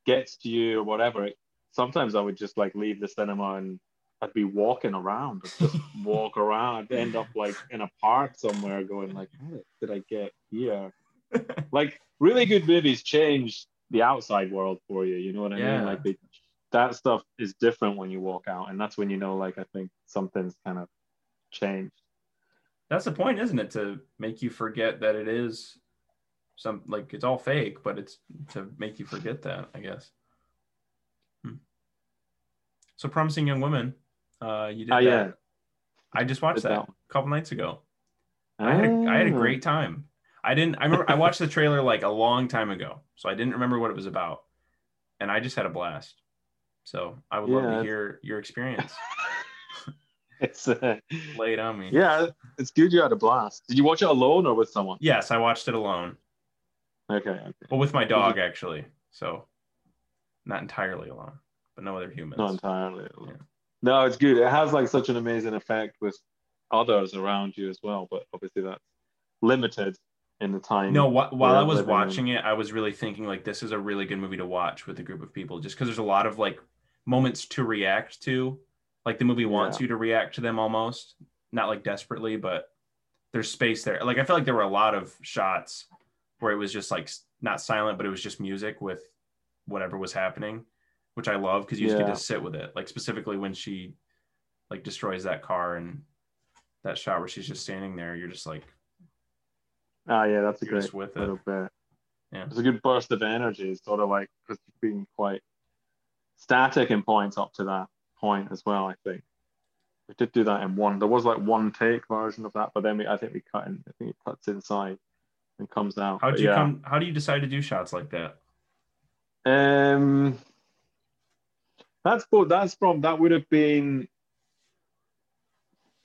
gets to you or whatever, it, sometimes I would just like leave the cinema and I'd be walking around, I'd just *laughs* walk around, I'd end up like in a park somewhere going like, how did I get here? *laughs* like really good movies change the outside world for you. You know what I Yeah. mean? Like they, that stuff is different when you walk out, and that's when you know, like I think something's kind of changed. That's the point, isn't it? To make you forget that it is some like it's all fake, but it's to make you forget that, I guess. Hmm. So Promising Young Woman, uh, you did Ah, that. yeah. I just watched Did that a couple nights ago. I had a, I had a Ah. great time. I didn't. I remember I watched the trailer like a long time ago, so I didn't remember what it was about, and I just had a blast. So I would love to hear your experience. *laughs* *laughs* It's uh, Lay it on me. yeah, it's good. You had a blast. Did you watch it alone or with someone? Yes, I watched it alone. Okay. okay. Well, with my dog actually, so not entirely alone, but no other humans. Not entirely. alone. Yeah. No, it's good. It has like such an amazing effect with others around you as well, but obviously that's limited in the time. No, wh- while I was in. watching it, I was really thinking like this is a really good movie to watch with a group of people, just because there's a lot of like moments to react to, like the movie wants Yeah. you to react to them almost, not like desperately, but there's space there. Like I feel like there were a lot of shots where it was just like not silent, but it was just music with whatever was happening, which I love because you just get to sit with it. Like specifically when she like destroys that car and that shot where she's just standing there, you're just like Ah, yeah, that's a great with it. little bit. Yeah. It's a good burst of energy. It's sort of like because you've been quite static in points up to that point as well. I think we did do that in one. There was like one take version of that, but then we, I think we cut in. I think it cuts inside and comes out. How do you yeah. come? How do you decide to do shots like that? Um, that's bo- that's from that would have been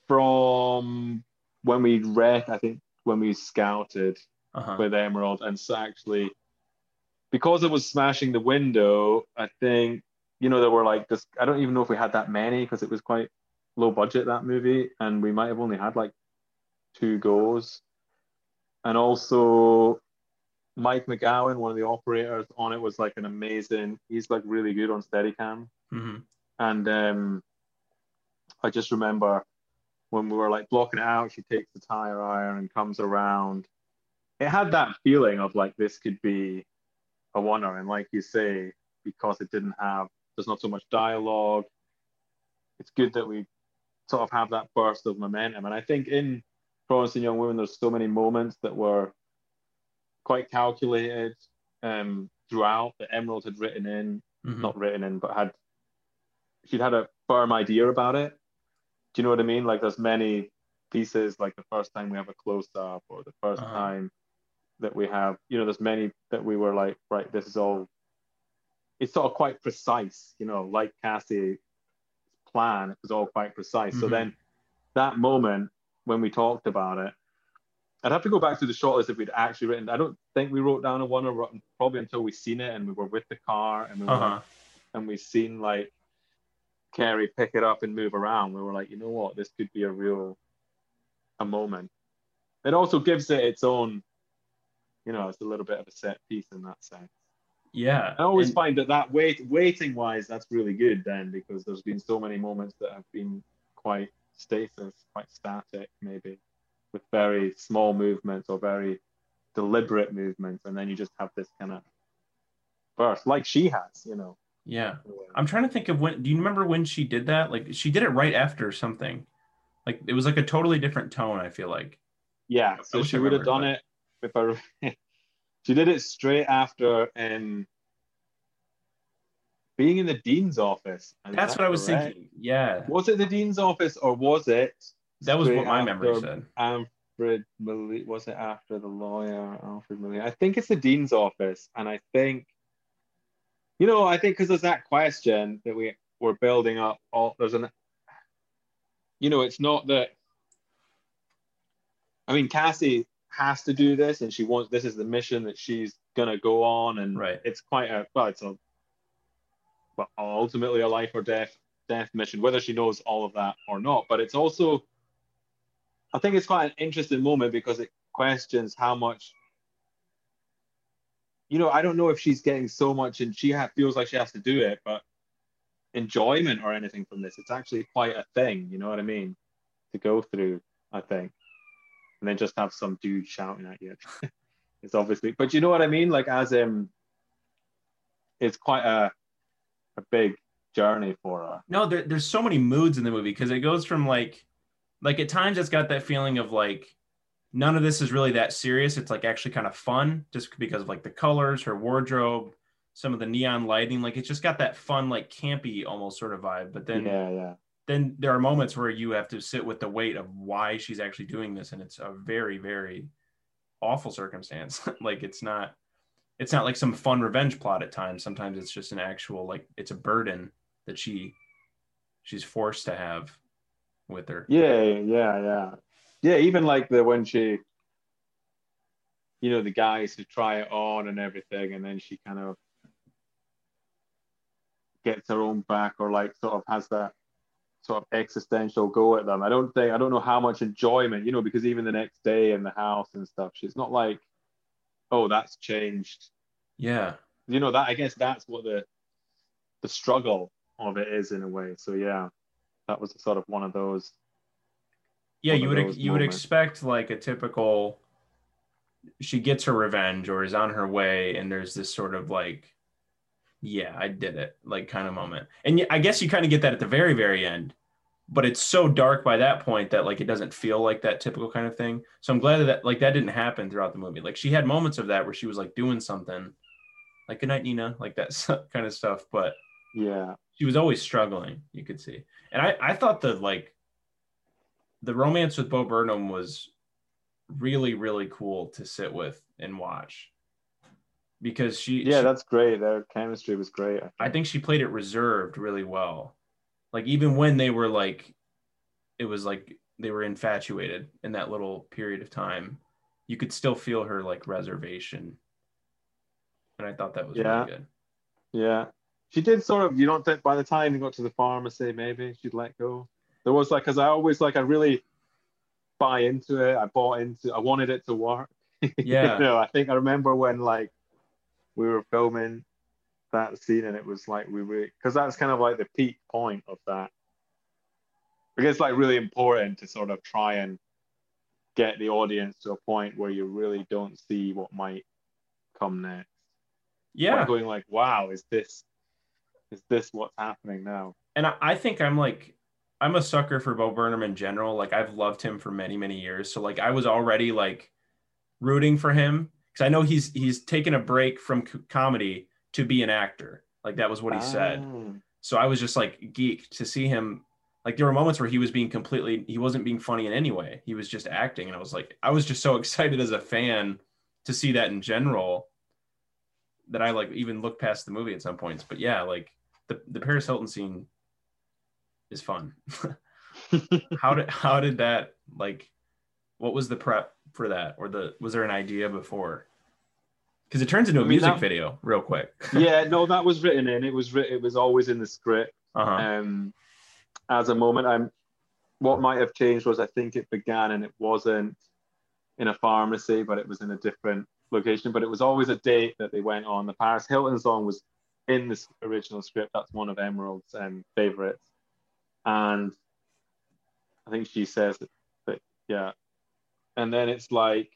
from when we read. I think when we scouted Uh-huh. with Emerald, and so actually because it was smashing the window, I think you know there were like just I don't even know if we had that many because it was quite low budget that movie, and we might have only had like two goes, and also Mike McGowan, one of the operators on it, was like an amazing. He's like really good on Steadicam, hmm and um, I just remember when we were like blocking it out, she takes the tire iron and comes around. It had that feeling of like this could be a winner, and like you say, because it didn't have, there's not so much dialogue. It's good that we sort of have that burst of momentum, and I think in Promising Young Woman, there's so many moments that were quite calculated um, throughout that Emerald had written in hmm not written in, but had she'd had a firm idea about it. Do you know what I mean? Like there's many pieces, like the first time we have a close up, or the 1st Uh-huh. time that we have, you know, there's many that we were like, right, this is all. It's sort of quite precise, you know, like Cassie's plan. It was all quite precise. So Mhm. then, that moment when we talked about it, I'd have to go back to the shot list if we'd actually written. I don't think we wrote down a one or probably until we seen it and we were with the car and we were Uh-huh. and we seen like Carey pick it up and move around, we were like, you know what, this could be a real a moment. It also gives it its own, you know, it's a little bit of a set piece in that sense. Yeah. I always and- find that that wait waiting wise, that's really good then because there's been so many moments that have been quite stasis, quite static maybe, with very small movements or very deliberate movements, and then you just have this kind of burst, like she has, you know. yeah. I'm trying to think of when. Do you remember when she did that? Like she did it right after something. Like it was like a totally different tone. I feel like. Yeah, so she would have done remembered, it if I. *laughs* she did it straight after um, being in the dean's office. That's that what I was correct? thinking. Yeah. Was it the dean's office or was it? That was what my memory said. Alfred Molina. Was it after the lawyer, Alfred Molina? I think it's the dean's office, and I think, you know, I think because there's that question that we we're building up. All there's an, you know, it's not that. I mean, Cassie has to do this, and she wants. This is the mission that she's gonna go on, and Right. it's quite a well, it's a, well, ultimately a life or death death mission, whether she knows all of that or not. But it's also, I think it's quite an interesting moment because it questions how much. You know, I don't know if she's getting so much, and she ha- feels like she has to do it, but enjoyment or anything from this. It's actually quite a thing. You know what I mean? To go through, I think, and then just have some dude shouting at you. *laughs* it's obviously, but you know what I mean? Like as um, it's quite a a big journey for her. No, there, there's so many moods in the movie because it goes from like, like at times it's got that feeling of like, none of this is really that serious. It's like actually kind of fun just because of like the colors, her wardrobe, some of the neon lighting. Like it's just got that fun, like campy almost sort of vibe. But then, yeah, yeah, then there are moments where you have to sit with the weight of why she's actually doing this, and it's a very, very awful circumstance. *laughs* like it's not, it's not like some fun revenge plot at times. Sometimes it's just an actual like it's a burden that she she's forced to have with her. yeah, yeah, yeah, yeah. Even like the when she, you know, the guys who try it on and everything, and then she kind of gets her own back, or like sort of has that sort of existential go at them. I don't think I don't know how much enjoyment, you know, because even the next day in the house and stuff, she's not like, oh, that's changed. Yeah. You know that I guess that's what the the struggle of it is in a way. So yeah, that was sort of one of those. Yeah, you would you would expect like a typical she gets her revenge or is on her way and there's this sort of like yeah, I did it like kind of moment. And I guess you kind of get that at the very very end. But it's so dark by that point that like it doesn't feel like that typical kind of thing. So I'm glad that like that didn't happen throughout the movie. Like she had moments of that where she was like doing something like good night Nina, like that *laughs* kind of stuff, but Yeah, she was always struggling you could see and i i thought the like the romance with bo burnham was really really cool to sit with and watch because she yeah, she- that's great. Their chemistry was great. i think she played it reserved really well like even when they were like it was like they were infatuated in that little period of time you could still feel her like reservation and i thought that was Yeah. really good Yeah. She did sort of, you don't think by the time you got to the pharmacy, maybe she'd let go. There was like, because I always like, I really buy into it. I bought into I wanted it to work. *laughs* Yeah. you know, I think I remember when like we were filming that scene and it was like we were, because that's kind of like the peak point of that. I guess like really important to sort of try and get the audience to a point where you really don't see what might come next yeah like going like, wow, is this is this what's happening now? and I, I think I'm like I'm a sucker for Bo Burnham in general. Like I've loved him for many many years. So like I was already like rooting for him because I know he's he's taken a break from comedy to be an actor. Like that was what he said. Ah, So I was just like geeked to see him. Like there were moments where he was being completely he wasn't being funny in any way. He was just acting, and I was like I was just so *laughs* excited as a fan to see that in general that I like even looked past the movie at some points. But yeah, like the the Paris Hilton scene is fun. *laughs* how did how did that like what was the prep for that or the was there an idea before because it turns into a I mean, music that- video real quick *laughs* yeah, no, that was written in. It was It was always in the script. uh-huh Um, as a moment, I'm. What might have changed was I think it began and it wasn't in a pharmacy, but it was in a different location. But it was always a date that they went on. The Paris Hilton song was in this original script. That's one of Emerald's um, favorites, and I think she says that, that yeah. And then it's like,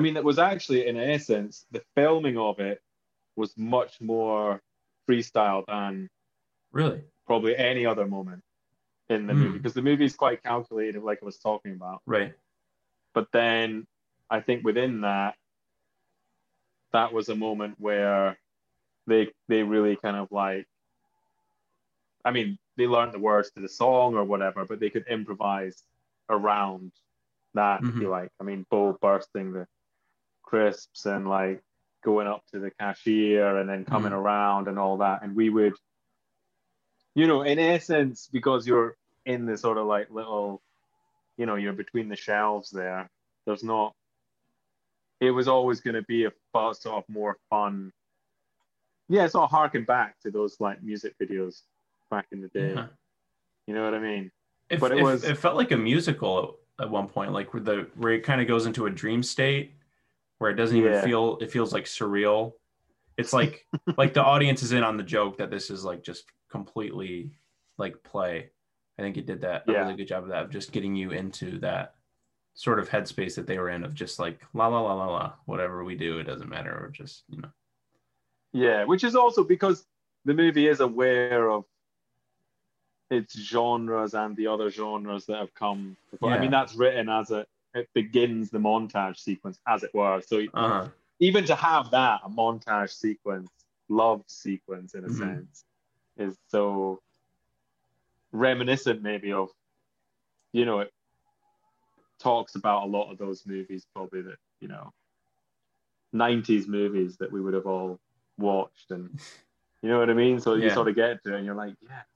I mean, it was actually in essence the filming of it was much more freestyle than really probably any other moment in the Hmm. movie because the movie is quite calculated, like I was talking about. right But then I think within that, that was a moment where they they really kind of like, I mean, they learned the words to the song or whatever, but they could improvise around that, if Mhm. you like. I mean, Bo bursting the crisps and like going up to the cashier and then coming mm. around and all that. And we would, you know, in essence, because you're in the sort of like little, you know, you're between the shelves there, there's not, it was always going to be a far sort of more fun. Yeah, it's all harking back to those like music videos back in the day. Yeah. You know what I mean? It, But it it, was- it felt like a musical at, at one point, like where the where it kind of goes into a dream state where it doesn't even Yeah. feel it feels like surreal. It's like *laughs* like the audience is in on the joke that this is like just completely like play. I think it did that a Yeah. really good job of that, of just getting you into that sort of headspace that they were in of just like la la la la la, whatever we do, it doesn't matter, or just you know. Yeah, which is also because the movie is aware of its genres and the other genres that have come before. I mean, that's written as a it begins the montage sequence, as it were. So Uh even to have that a montage sequence, love sequence in a Mhm. sense, is so reminiscent maybe of, you know, it talks about a lot of those movies probably that you know, '90s movies that we would have all watched, and *laughs* you know what I mean. So you sort of get to it, and you're like, yes.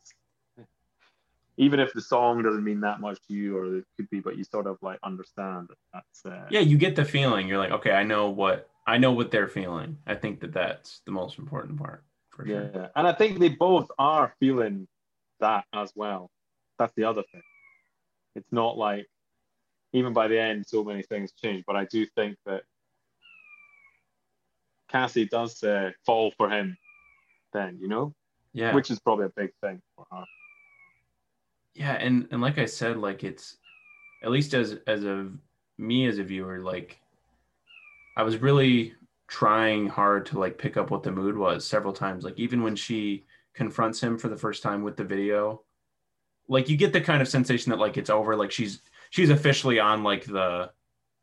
Even if the song doesn't mean that much to you, or it could be, but you sort of like understand that that's uh, yeah, you get the feeling. You're like, okay, I know what I know what they're feeling. I think that that's the most important part for sure. Yeah, and I think they both are feeling that as well. That's the other thing. It's not like even by the end, so many things change. But I do think that Cassie does uh, fall for him then, you know, Yeah. which is probably a big thing for her. Yeah and and like i said like it's at least as as a me as a viewer like i was really trying hard to like pick up what the mood was several times. Like even when she confronts him for the first time with the video like you get the kind of sensation that like it's over. Like she's she's officially on like the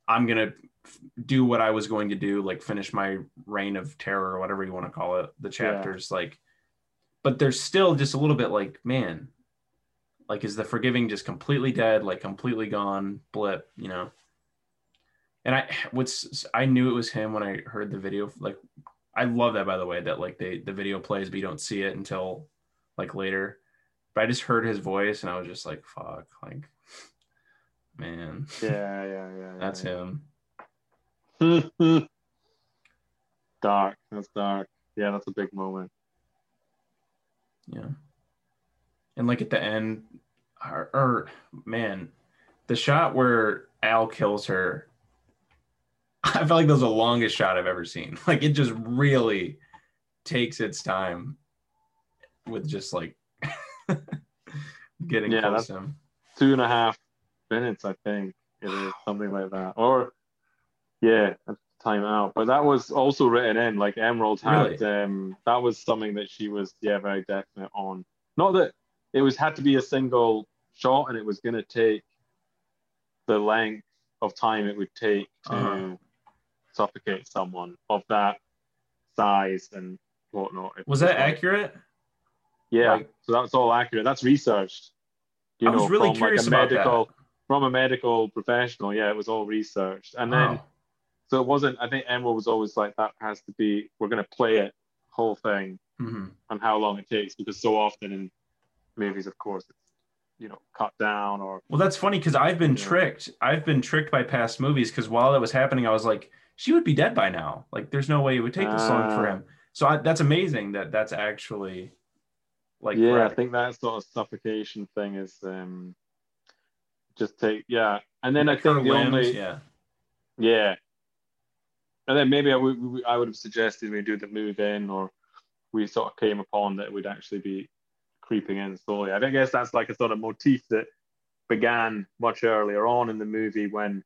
i'm gonna f- do what i was going to do like finish my reign of terror or whatever you want to call it the chapters like but there's still just a little bit like man like is the forgiving just completely dead like completely gone blip you know and i what's i knew it was him when i heard the video like i love that by the way that like they the video plays but you don't see it until like later but i just heard his voice and i was just like fuck like man Yeah, yeah, yeah. that's him him. *laughs* dark. That's dark. Yeah, that's a big moment. Yeah. And like at the end, or, or man, the shot where Al kills her, *laughs* I felt like that was the longest shot I've ever seen. *laughs* Like it just really takes its time with just like *laughs* getting Yeah, close to him. Two and a half minutes, I think it is something like that. Or yeah, time out. But that was also written in. Like Emerald had um that was something that she was yeah very definite on. Not that it was had to be a single shot and it was gonna take the length of time it would take to Uh-huh. suffocate someone of that size and whatnot. It Was that like- accurate? Yeah, Like- so that's all accurate. That's researched. You I was really from curious like a about that. medical, from a medical professional. Yeah, it was all researched, and then Wow. so it wasn't. I think Emerald was always like that has to be. We're going to play it whole thing Mhm. on how long it takes because so often in movies, of course, it's you know cut down or Well, that's funny because I've been tricked. I've been tricked by past movies because while that was happening, I was like, she would be dead by now. Like, there's no way it would take this long for Ah. him. So I, that's amazing that that's actually like yeah. I think that sort of suffocation thing is um just take yeah, and then I think the limbs, only yeah. Yeah. And then maybe I would I would have suggested we do the move in, or we sort of came upon that it would actually be creeping in slowly. I guess that's like a sort of motif that began much earlier on in the movie when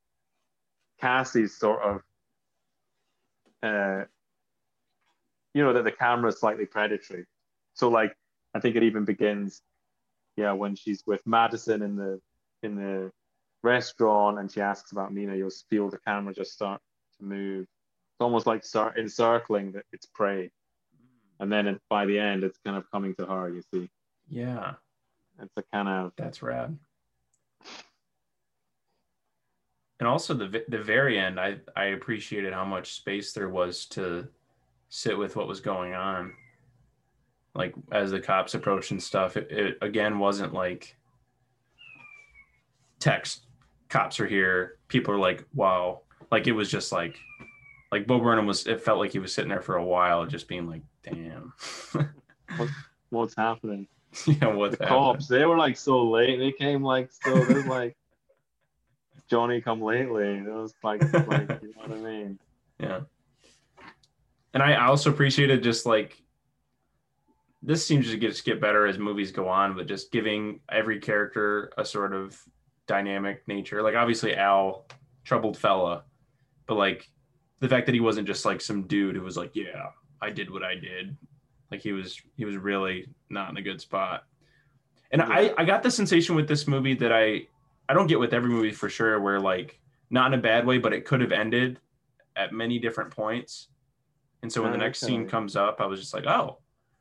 Cassie's sort of, uh, you know, that the camera is slightly predatory. So like, I think it even begins, yeah, when she's with Madison in the in the restaurant and she asks about Nina, you'll feel the camera just start to move. It's almost like start encircling the, its prey. And then by the end, it's kind of coming to her, you see. Yeah, It's a kind of, that's rad. and also the the very end, I I appreciated how much space there was to sit with what was going on. Like as the cops approached and stuff, it, it again wasn't like text. Cops are here. People are like, wow. Like it was just like, like Bo Burnham was. It felt like he was sitting there for a while, just being like, damn. *laughs* What's happening? *laughs* yeah, what's The cops, they were like so late. They came like so. They're like *laughs* Johnny come lately. It was like, like you know what I mean? *laughs* Yeah. And I also appreciated just like this seems to get just get better as movies go on, but just giving every character a sort of dynamic nature. Like obviously Al, troubled fella, but like the fact that he wasn't just like some dude who was like, Yeah, I did what I did. Like he was he was really not in a good spot. And Yeah. I, I got the sensation with this movie that I I don't get with every movie for sure, where like not in a bad way, but it could have ended at many different points. And so when the ah, next scene comes up, I was just like, oh,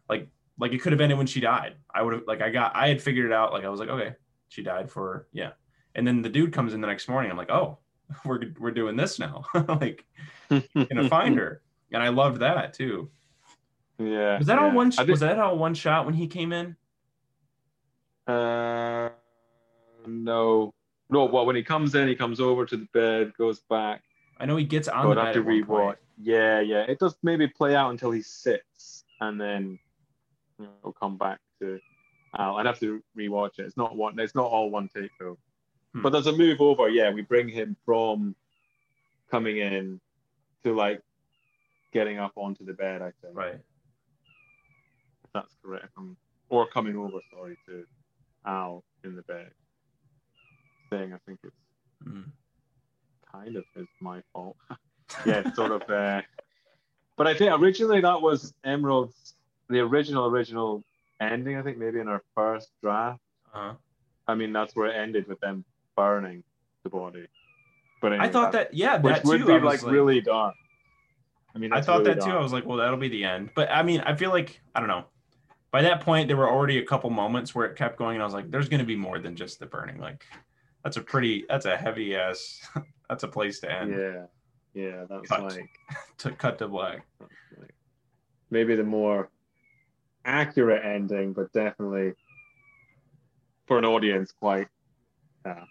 like like it could have ended when she died. I would have like I got I had figured it out. Like I was like, okay, she died for yeah. And then the dude comes in the next morning. I'm like, oh, *laughs* we're we're doing this now. *laughs* like *laughs* gonna find her. And I loved that too. Yeah. Was that all yeah. one? I Was that all one shot when he came in? Uh, no, no. Well, when he comes in, he comes over to the bed, goes back. I know he gets on But the bed have to one rewatch. Yeah, yeah. It does maybe play out until he sits, and then you know, come back to. Al. I'd have to rewatch it. It's not one. It's not all one take though. Hmm. But there's a move over. Yeah, we bring him from coming in to like getting up onto the bed. I think Right. That's correct. Um, or coming over. Sorry to Al in the bed. Thing. I think it's Mm. kind of is my fault. *laughs* yeah, sort of. Uh, but I think originally that was Emerald's the original original ending. I think maybe in our first draft. Uh-huh. I mean, that's where it ended with them burning the body. But I thought that yeah, which that would too. be I like, really dark. I mean, I thought really that too. I was like, well, that'll be the end. But I mean, I feel like I don't know. By that point, there were already a couple moments where it kept going, and I was like, "There's going to be more than just the burning." Like, that's a pretty, that's a heavy ass, *laughs* that's a place to end. Yeah, yeah, that's Cut. like, *laughs* To cut to black. maybe the more accurate ending, but definitely for an audience quite. Uh,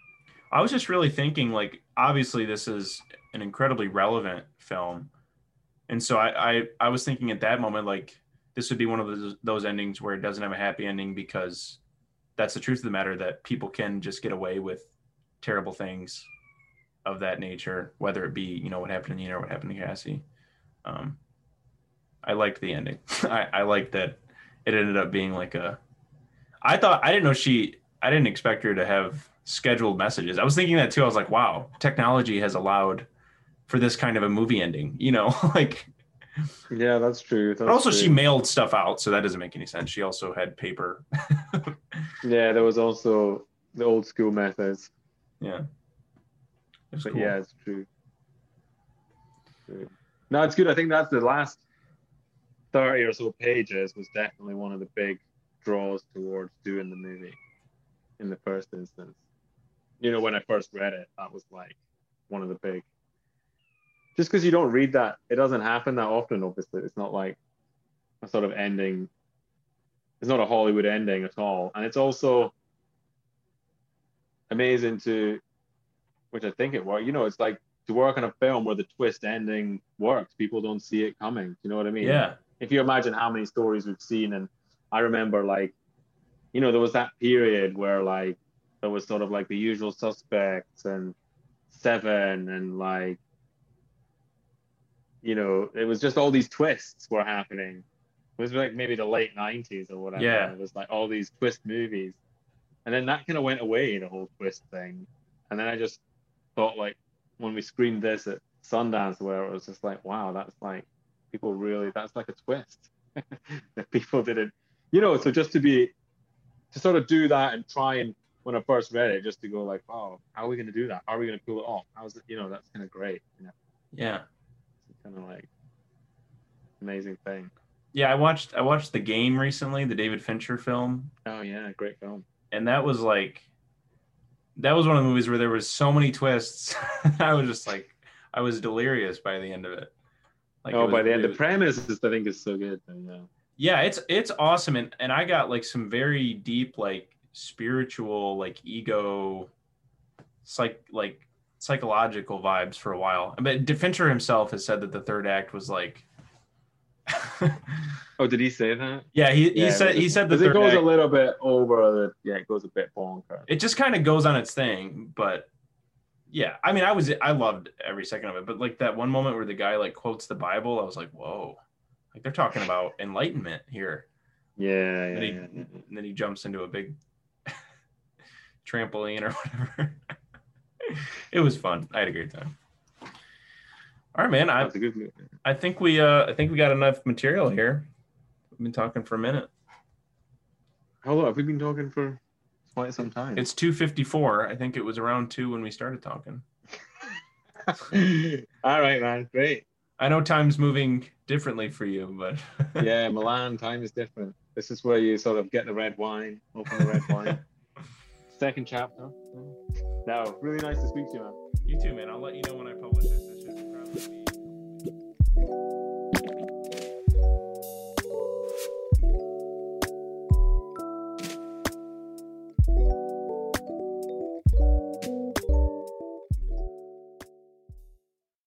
I was just really thinking, like, obviously, this is an incredibly relevant film, and so I, I, I was thinking at that moment, like, this would be one of those, those endings where it doesn't have a happy ending because that's the truth of the matter that people can just get away with terrible things of that nature, whether it be, you know, what happened to Nina or what happened to Cassie. Um, I liked the ending. *laughs* I, I liked that it ended up being like a. I thought I didn't know she. I didn't expect her to have scheduled messages. I was thinking that too. I was like, wow, technology has allowed for this kind of a movie ending. You know, *laughs* like. Yeah, that's true. That's But also, she mailed stuff out, so that doesn't make any sense. She also had paper. *laughs* Yeah, there was also the old school methods. yeah. But cool. yeah, it's true. True. No, it's good. I think that's the last 30 or so pages was definitely one of the big draws towards doing the movie in the first instance. You know, when I first read it, that was like one of the big. Just because you don't read that, it doesn't happen that often, obviously. It's not like a sort of ending. It's not a Hollywood ending at all. And it's also amazing to which I think it worked. You know, it's like to work on a film where the twist ending works. People don't see it coming. Do you know what I mean? Yeah. If you imagine how many stories we've seen, and I remember like, you know, there was that period where like there was sort of like the usual suspects and Seven and like, you know, it was just all these twists were happening. It was like maybe the late '90s or whatever. Yeah. It was like all these twist movies, and then that kind of went away, the whole twist thing. And then I just thought like when we screened this at Sundance where it was just like, wow, that's like people really that's like a twist *laughs* that people didn't you know, so just to be to sort of do that and try and when I first read it, just to go like, oh, how are we gonna do that? How are we gonna pull it off? How's it you know, that's kinda great, you know. Yeah. Kind of like amazing thing. Yeah. I watched I watched the game recently, the David Fincher film, Oh yeah, great film. and that was like that was one of the movies where there was so many twists. *laughs* I was just like, I was delirious by the end of it. Like oh, it was, by the end, the premise is, I think is so good. Yeah. Yeah, it's it's awesome, and and I got like some very deep like spiritual like ego, psych like psychological vibes for a while. But Fincher himself has said that the third act was like. *laughs* oh, did he say that? Yeah, he, he yeah, said he said that it goes act, a little bit over the yeah, it goes a bit bonkers. It just kind of goes on its thing, but yeah, I mean, I was I loved every second of it, but like that one moment where the guy like quotes the Bible, I was like, whoa, like they're talking about enlightenment here. Yeah, and, he, yeah, yeah. and then he jumps into a big *laughs* trampoline or whatever. *laughs* it was fun. I had a great time. All right, man. I, I think we uh I think we got enough material here. We've been talking for a minute. How long have we been talking for? quite some time. It's 254. I think it was around two when we started talking. *laughs* All right, man. Great. I know time's moving differently for you, but *laughs* yeah, Milan time is different. This is where you sort of get the red wine, open the red wine. *laughs* Second chapter. No, really nice to speak to you, man. You too, man. I'll let you know when I publish this. This should probably be.